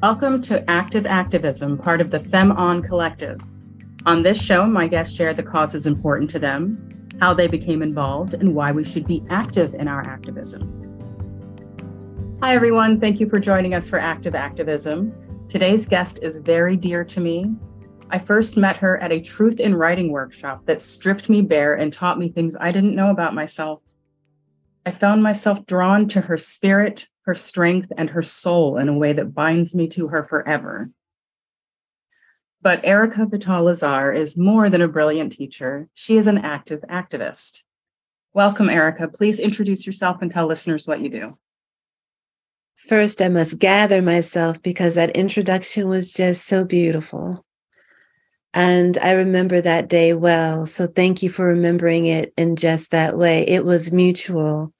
Welcome to Active Activism, part of the FemOn Collective. On this show, my guests share the causes important to them, how they became involved, and why we should be active in our activism. Hi, everyone. Thank you for joining us for Active Activism. Today's guest is very dear to me. I first met her at a truth in writing workshop that stripped me bare and taught me things I didn't know about myself. I found myself drawn to her spirit, her strength, and her soul in a way that binds me to her forever. But Erica Vital-Lazare is more than a brilliant teacher. She is an active activist. Welcome, Erica. Please introduce yourself and tell listeners what you do. First, I must gather myself because that introduction was just so beautiful. And I remember that day well. So thank you for remembering it in just that way. It was mutual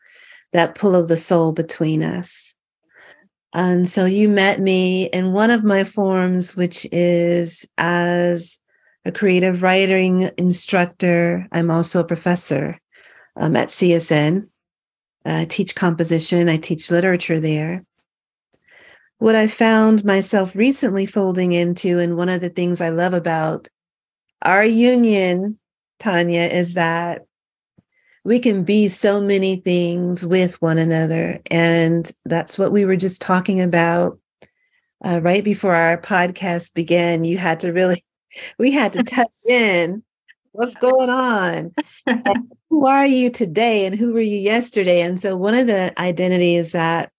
that pull of the soul between us. And so you met me in one of my forms, which is as a creative writing instructor. I'm also a professor um, at CSN. I teach composition, I teach literature there. What I found myself recently folding into, and one of the things I love about our union, Tonya, is that we can be so many things with one another. And that's what we were just talking about uh, right before our podcast began. You had to really, we had to touch in what's going on. who are you today and who were you yesterday? And so one of the identities that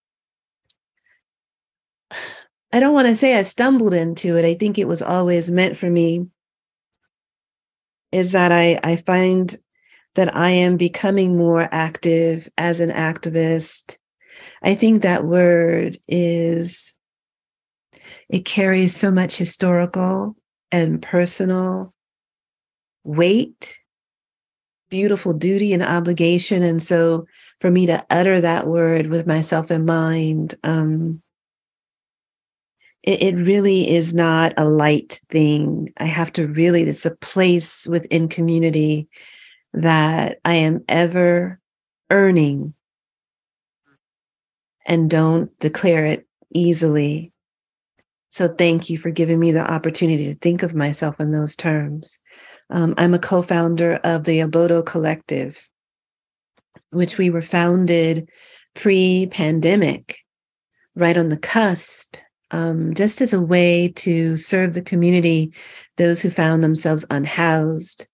I don't want to say I stumbled into it. I think it was always meant for me is that I I find that I am becoming more active as an activist. I think that word is, it carries so much historical and personal weight, beautiful duty and obligation. And so for me to utter that word with myself in mind, um, it, it really is not a light thing. I have to really, it's a place within community that I am ever earning and don't declare it easily. So thank you for giving me the opportunity to think of myself in those terms. Um, I'm a co founder of the Obodo Collective, which we were founded pre pandemic, right on the cusp, um, just as a way to serve the community, those who found themselves unhoused,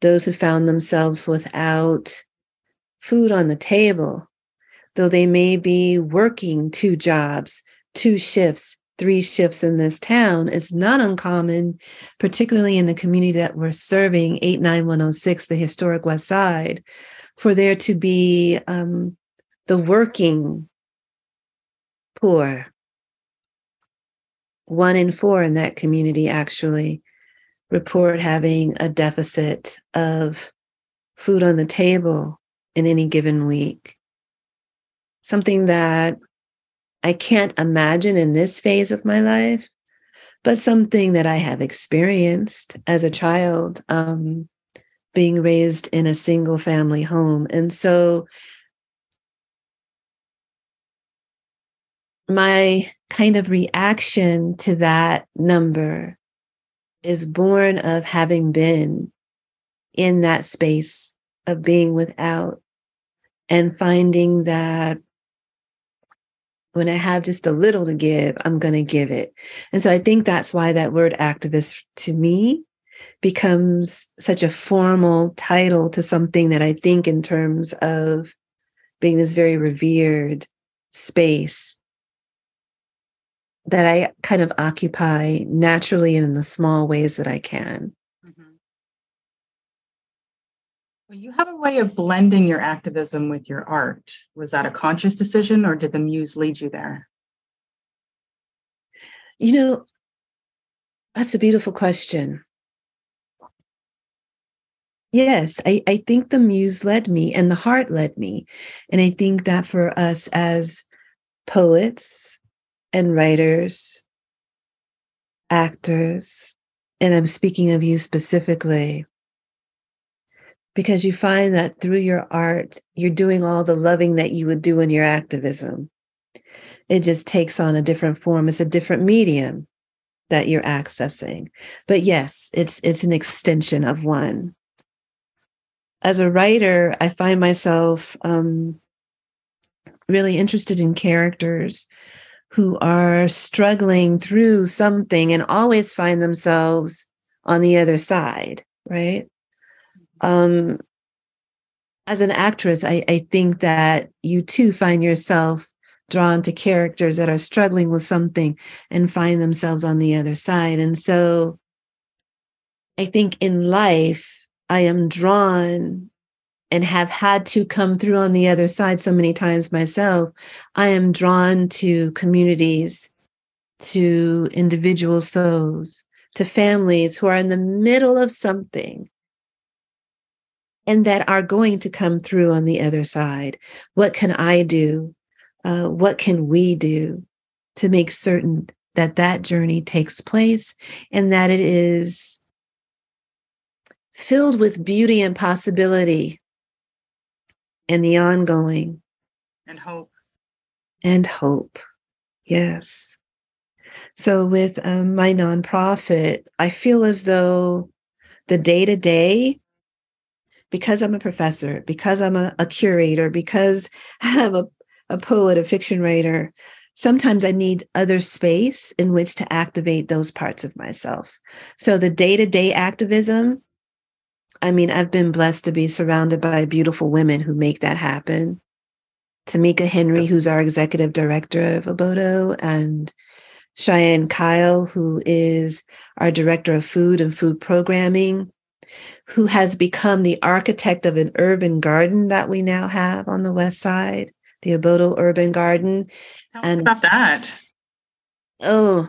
those who found themselves without food on the table, though they may be working two jobs, two shifts, three shifts in this town, is not uncommon, particularly in the community that we're serving, 89106, the historic West Side, for there to be um, the working poor. One in four in that community actually report having a deficit of food on the table in any given week. Something that I can't imagine in this phase of my life, but something that I have experienced as a child, um, being raised in a single family home. And so my kind of reaction to that number is born of having been in that space of being without and finding that when I have just a little to give, I'm going to give it. And so I think that's why that word activist to me becomes such a formal title to something that I think in terms of being this very revered space that I kind of occupy naturally in the small ways that I can. Mm-hmm. Well, you have a way of blending your activism with your art. Was that a conscious decision or did the muse lead you there? You know, that's a beautiful question. Yes, I, I think the muse led me and the heart led me. And I think that for us as poets, and writers, actors, and I'm speaking of you specifically, because you find that through your art, you're doing all the loving that you would do in your activism. It just takes on a different form. It's a different medium that you're accessing. But yes, it's it's an extension of one. As a writer, I find myself um, really interested in characters who are struggling through something and always find themselves on the other side, right? Um, as an actress, I, I think that you too find yourself drawn to characters that are struggling with something and find themselves on the other side. And so I think in life, I am drawn and have had to come through on the other side so many times myself. I am drawn to communities, to individual souls, to families who are in the middle of something and that are going to come through on the other side. What can I do? Uh, what can we do to make certain that that journey takes place and that it is filled with beauty and possibility and the ongoing. And hope. And hope. Yes. So with um, my nonprofit i feel as though the day to day because i'm a professor because i'm a, a curator because i'm a, a poet a fiction writer sometimes i need other space in which to activate those parts of myself. So the day-to-day activism I mean, I've been blessed to be surrounded by beautiful women who make that happen. Tamika Henry, who's our executive director of Obodo, and Cheyenne Kyle, who is our director of food and food programming, who has become the architect of an urban garden that we now have on the west side, the Obodo Urban Garden. Tell and about that. Oh,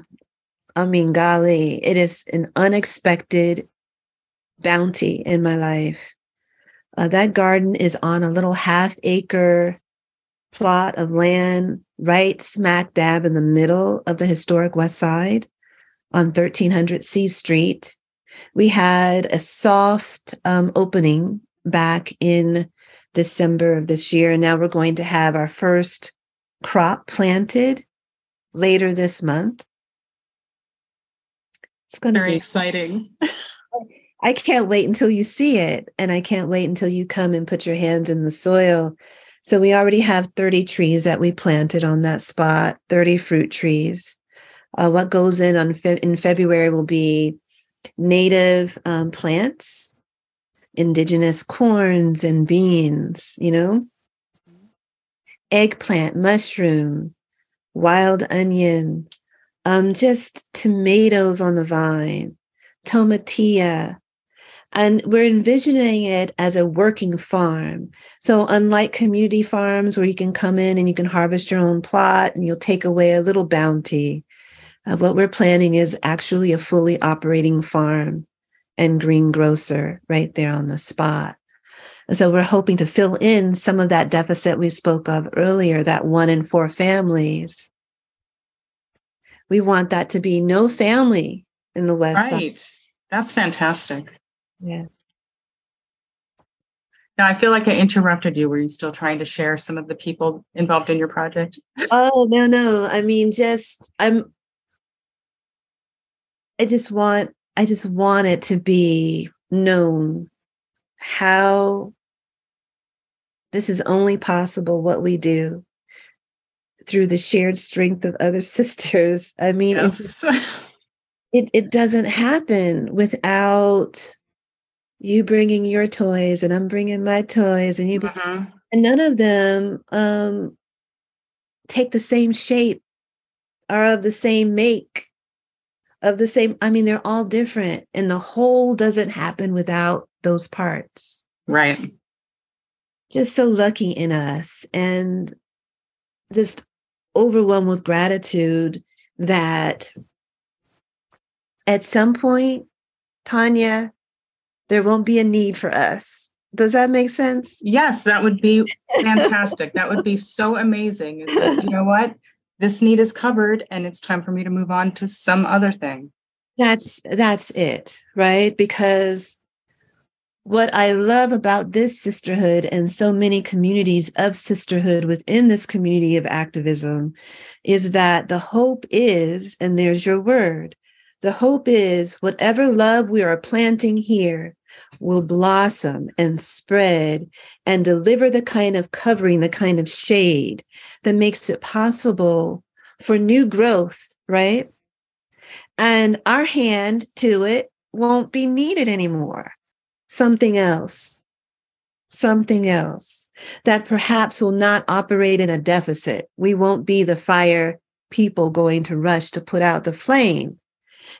I mean, golly, it is an unexpected bounty in my life. Uh, that garden is on a little half acre plot of land right smack dab in the middle of the historic West Side on 1300 C Street. We had a soft um, opening back in December of this year, and now we're going to have our first crop planted later this month. It's going to be exciting. I can't wait until you see it. And I can't wait until you come and put your hands in the soil. So we already have 30 trees that we planted on that spot, 30 fruit trees. Uh, what goes in on fe- in February will be native um, plants, indigenous corns and beans, you know, eggplant, mushroom, wild onion, um, just tomatoes on the vine, tomatillo, and we're envisioning it as a working farm. So, unlike community farms where you can come in and you can harvest your own plot and you'll take away a little bounty, uh, what we're planning is actually a fully operating farm and greengrocer right there on the spot. And so, we're hoping to fill in some of that deficit we spoke of earlier that one in four families. We want that to be no family in the West. Right. Side. That's fantastic. Yeah. Now I feel like I interrupted you. Were you still trying to share some of the people involved in your project? oh no, no. I mean, just I'm. I just want. I just want it to be known how this is only possible what we do through the shared strength of other sisters. I mean, yes. it it doesn't happen without you bringing your toys and I'm bringing my toys and you mm-hmm. and none of them um take the same shape are of the same make of the same I mean they're all different and the whole doesn't happen without those parts. Right. Just so lucky in us and just overwhelmed with gratitude that at some point Tonya there won't be a need for us. Does that make sense? Yes, that would be fantastic. that would be so amazing. That, you know what? This need is covered and it's time for me to move on to some other thing. That's that's it, right? Because what I love about this sisterhood and so many communities of sisterhood within this community of activism is that the hope is, and there's your word, the hope is whatever love we are planting here will blossom and spread and deliver the kind of covering, the kind of shade that makes it possible for new growth, right? And our hand to it won't be needed anymore something else, something else that perhaps will not operate in a deficit. We won't be the fire people going to rush to put out the flame.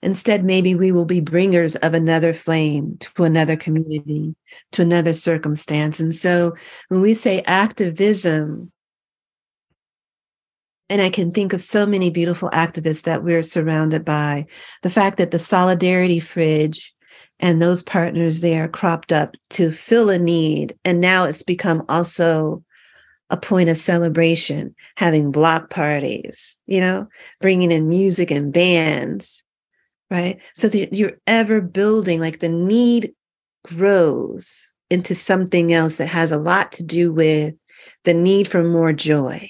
Instead, maybe we will be bringers of another flame to another community, to another circumstance. And so when we say activism, and I can think of so many beautiful activists that we're surrounded by. The fact that the Solidarity Fridge and those partners there cropped up to fill a need. And now it's become also a point of celebration, having block parties, you know, bringing in music and bands, right? So that you're ever building, like the need grows into something else that has a lot to do with the need for more joy,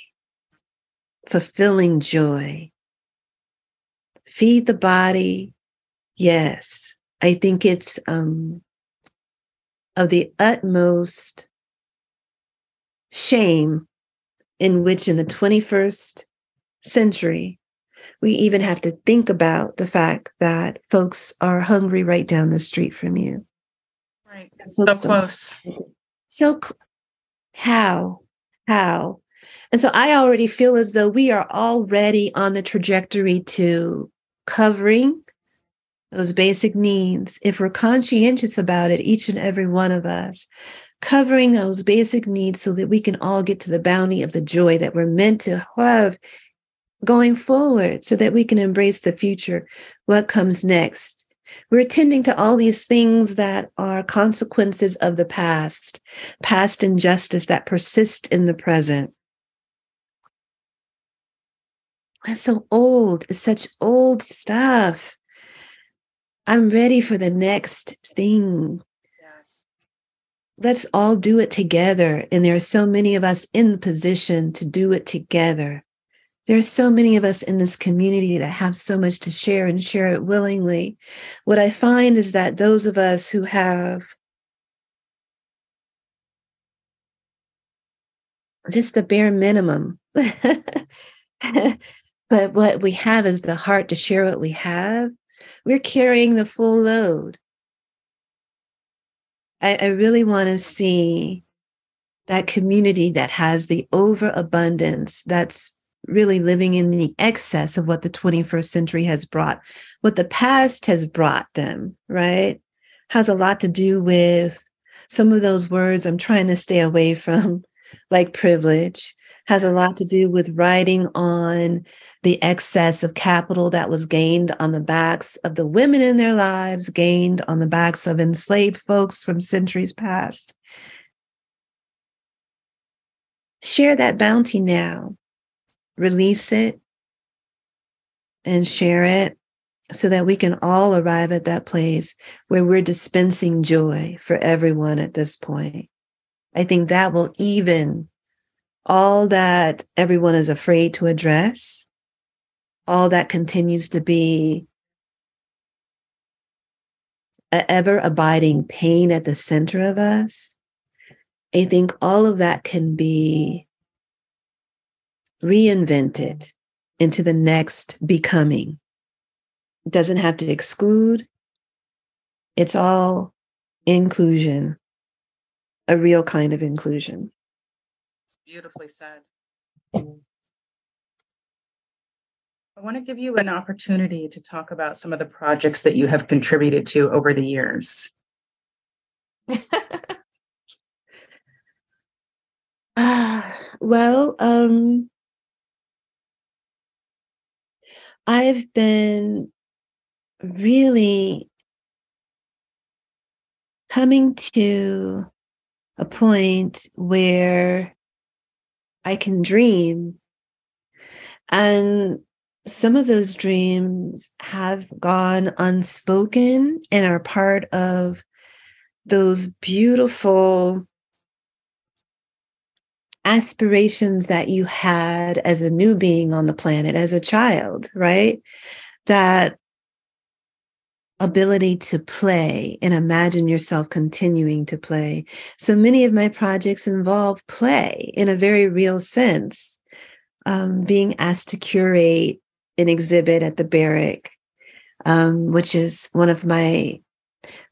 fulfilling joy. Feed the body, yes I think it's um, of the utmost shame in which, in the 21st century, we even have to think about the fact that folks are hungry right down the street from you. Right. So close. So, how? How? And so I already feel as though we are already on the trajectory to covering those basic needs, if we're conscientious about it, each and every one of us, covering those basic needs so that we can all get to the bounty of the joy that we're meant to have going forward so that we can embrace the future, what comes next. We're attending to all these things that are consequences of the past, past injustice that persist in the present. That's so old. It's such old stuff. I'm ready for the next thing. Yes. Let's all do it together. And there are so many of us in position to do it together. There are so many of us in this community that have so much to share and share it willingly. What I find is that those of us who have just the bare minimum, but what we have is the heart to share what we have we're carrying the full load. I, I really want to see that community that has the overabundance that's really living in the excess of what the 21st century has brought, what the past has brought them, right? Has a lot to do with some of those words I'm trying to stay away from, like privilege, has a lot to do with writing on the excess of capital that was gained on the backs of the women in their lives, gained on the backs of enslaved folks from centuries past. Share that bounty now, release it, and share it so that we can all arrive at that place where we're dispensing joy for everyone at this point. I think that will even all that everyone is afraid to address all that continues to be ever abiding pain at the center of us, I think all of that can be reinvented into the next becoming. It doesn't have to exclude, it's all inclusion, a real kind of inclusion. It's beautifully said. I want to give you an opportunity to talk about some of the projects that you have contributed to over the years. uh, well, um, I've been really coming to a point where I can dream. And some of those dreams have gone unspoken and are part of those beautiful aspirations that you had as a new being on the planet, as a child, right? That ability to play and imagine yourself continuing to play. So many of my projects involve play in a very real sense. Um, being asked to curate an exhibit at the Barrick, um, which is one of my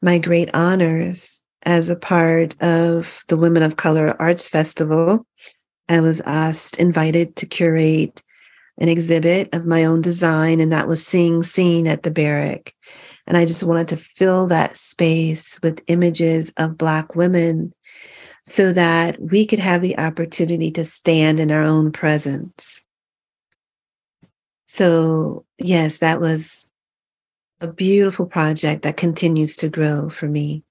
my great honors as a part of the Women of Color Arts Festival. I was asked, invited to curate an exhibit of my own design, and that was Seeing Seen at the Barrick. And I just wanted to fill that space with images of Black women so that we could have the opportunity to stand in our own presence. So, yes, that was a beautiful project that continues to grow for me.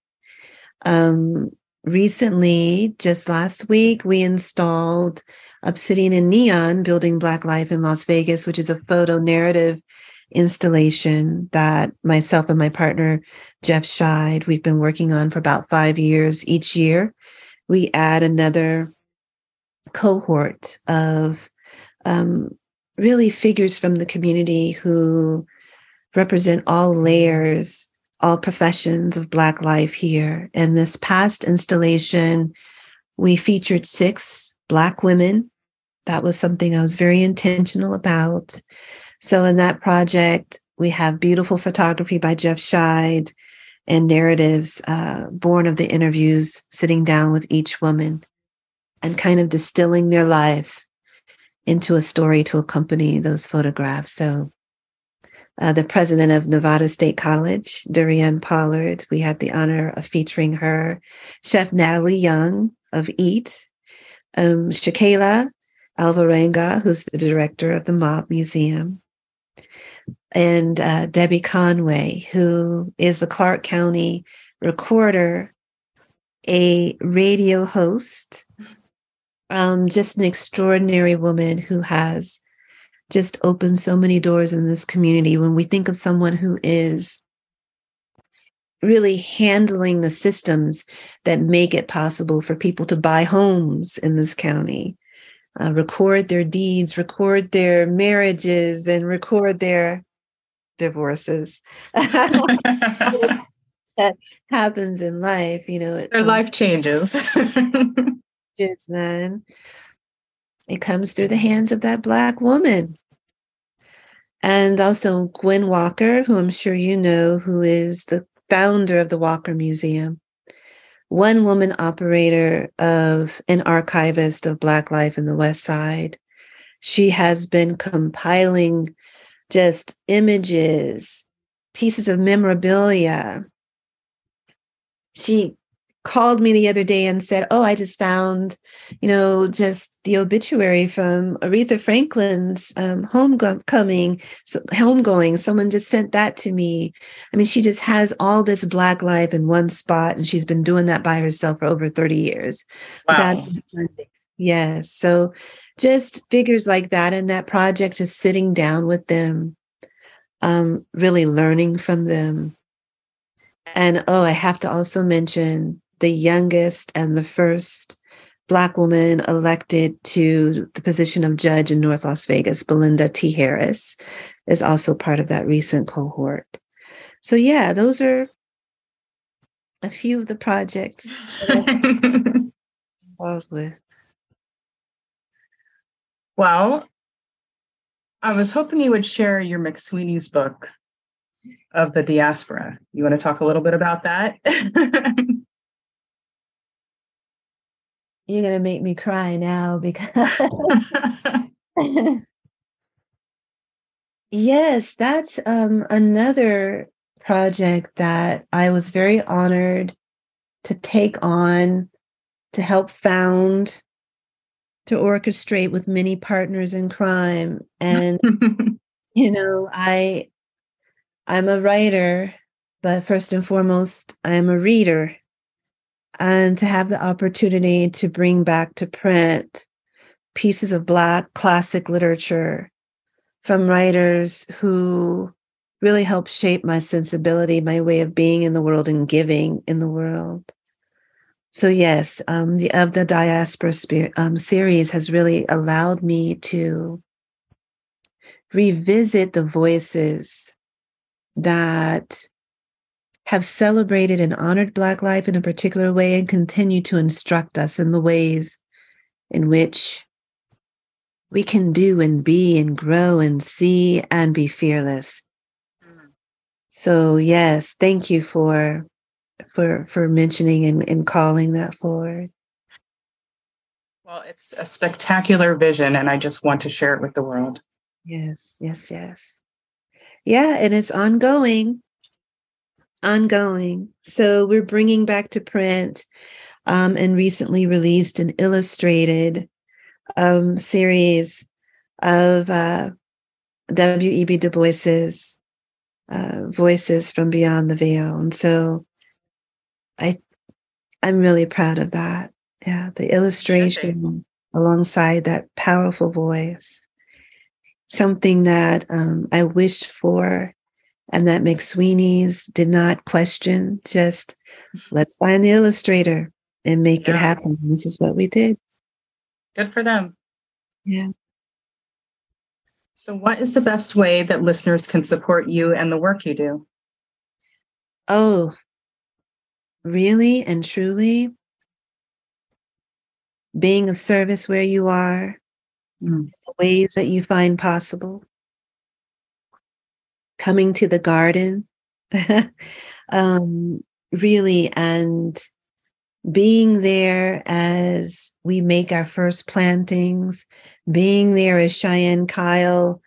Um, recently, just last week, we installed Obsidian and Neon Building Black Life in Las Vegas, which is a photo narrative installation that myself and my partner, Jeff Scheid, we've been working on for about five years. Each year, we add another cohort of um, really figures from the community who represent all layers, all professions of Black life here. And this past installation, we featured six Black women. That was something I was very intentional about. So in that project, we have beautiful photography by Jeff Scheid and narratives uh, born of the interviews, sitting down with each woman and kind of distilling their life into a story to accompany those photographs. So uh, the president of Nevada State College, DeRionne Pollard, we had the honor of featuring her, Chef Natalie Young of EAT, um, Shakela Alvarenga, who's the director of the Mob Museum, and uh, Debbie Conway, who is the Clark County recorder, a radio host, um, just an extraordinary woman who has just opened so many doors in this community. When we think of someone who is really handling the systems that make it possible for people to buy homes in this county, uh, record their deeds, record their marriages, and record their divorces. that happens in life, you know. Their um, life changes. just man. It comes through the hands of that black woman. And also Gwen Walker, who I'm sure you know, who is the founder of the Walker Museum one woman operator of an archivist of Black life in the West Side. She has been compiling just images, pieces of memorabilia. She called me the other day and said, Oh, I just found, you know, just the obituary from Aretha Franklin's um, homecoming, so, homegoing. Someone just sent that to me. I mean, she just has all this Black life in one spot, and she's been doing that by herself for over 30 years. Wow. yes. So just figures like that in that project, just sitting down with them, um, really learning from them. And oh, I have to also mention the youngest and the first Black woman elected to the position of judge in North Las Vegas, Belinda T. Harris, is also part of that recent cohort. So, yeah, those are a few of the projects involved with. Well, I was hoping you would share your McSweeney's book of the diaspora. You want to talk a little bit about that? you're going to make me cry now because yes that's um, another project that i was very honored to take on to help found to orchestrate with many partners in crime. And you know i i'm a writer but first and foremost i am a reader and to have the opportunity to bring back to print pieces of Black classic literature from writers who really helped shape my sensibility, my way of being in the world and giving in the world. So yes, um, the of the diaspora spirit, um, series has really allowed me to revisit the voices that have celebrated and honored Black life in a particular way and continue to instruct us in the ways in which we can do and be and grow and see and be fearless. So yes, thank you for for for mentioning and, and calling that forward. Well, it's a spectacular vision, and I just want to share it with the world. Yes, yes, yes. Yeah, and it's ongoing. Ongoing. So we're bringing back to print um, and recently released an illustrated um, series of uh, W.E.B. Du Bois's uh, voices from beyond the veil. And so I, I'm really proud of that. Yeah, the illustration alongside that powerful voice something that um, I wished for and that McSweeney's did not question. Just let's find the illustrator and make yeah. it happen. This is what we did. Good for them. Yeah. So, what is the best way that listeners can support you and the work you do? Oh, really and truly being of service where you are, mm. the ways that you find possible, coming to the garden, um, really, and being there as we make our first plantings, being there as Cheyenne Kyle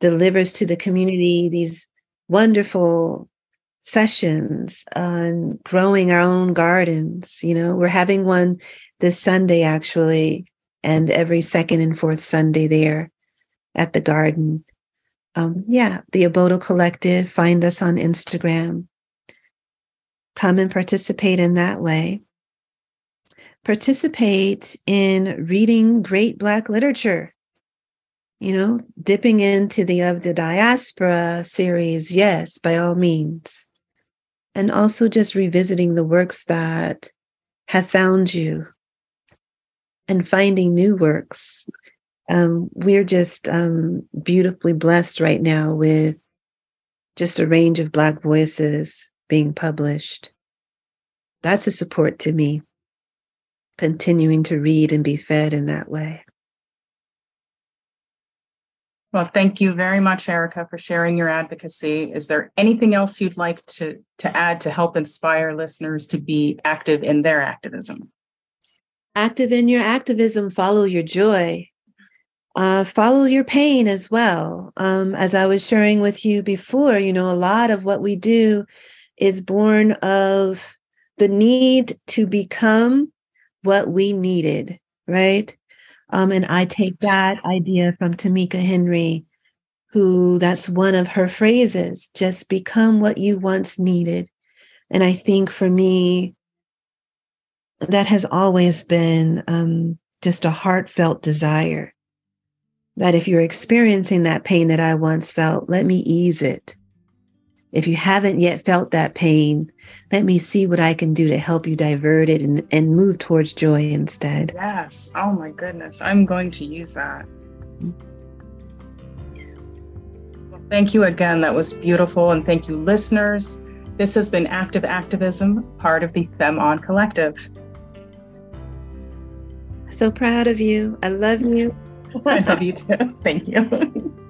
delivers to the community these wonderful sessions on growing our own gardens. You know, we're having one this Sunday actually and every second and fourth Sunday there at the garden. Um, yeah, the Obodo Collective. Find us on Instagram. Come and participate in that way. Participate in reading great Black literature. You know, dipping into the Of the Diaspora series, yes, by all means. And also just revisiting the works that have found you and finding new works. Um, we're just um, beautifully blessed right now with just a range of Black voices being published. That's a support to me, continuing to read and be fed in that way. Well, thank you very much, Erica, for sharing your advocacy. Is there anything else you'd like to, to add to help inspire listeners to be active in their activism? active in your activism, follow your joy. Uh, follow your pain as well. Um, as I was sharing with you before, you know, a lot of what we do is born of the need to become what we needed, right? Um, and I take that idea from Tamika Henry, who that's one of her phrases just become what you once needed. And I think for me, that has always been um, just a heartfelt desire that if you're experiencing that pain that I once felt, let me ease it. If you haven't yet felt that pain, let me see what I can do to help you divert it and, and move towards joy instead. Yes. Oh my goodness. I'm going to use that. Well, thank you again. That was beautiful. And thank you, listeners. This has been Active Activism, part of the Femme On Collective. So proud of you. I love you. I love you too. Thank you.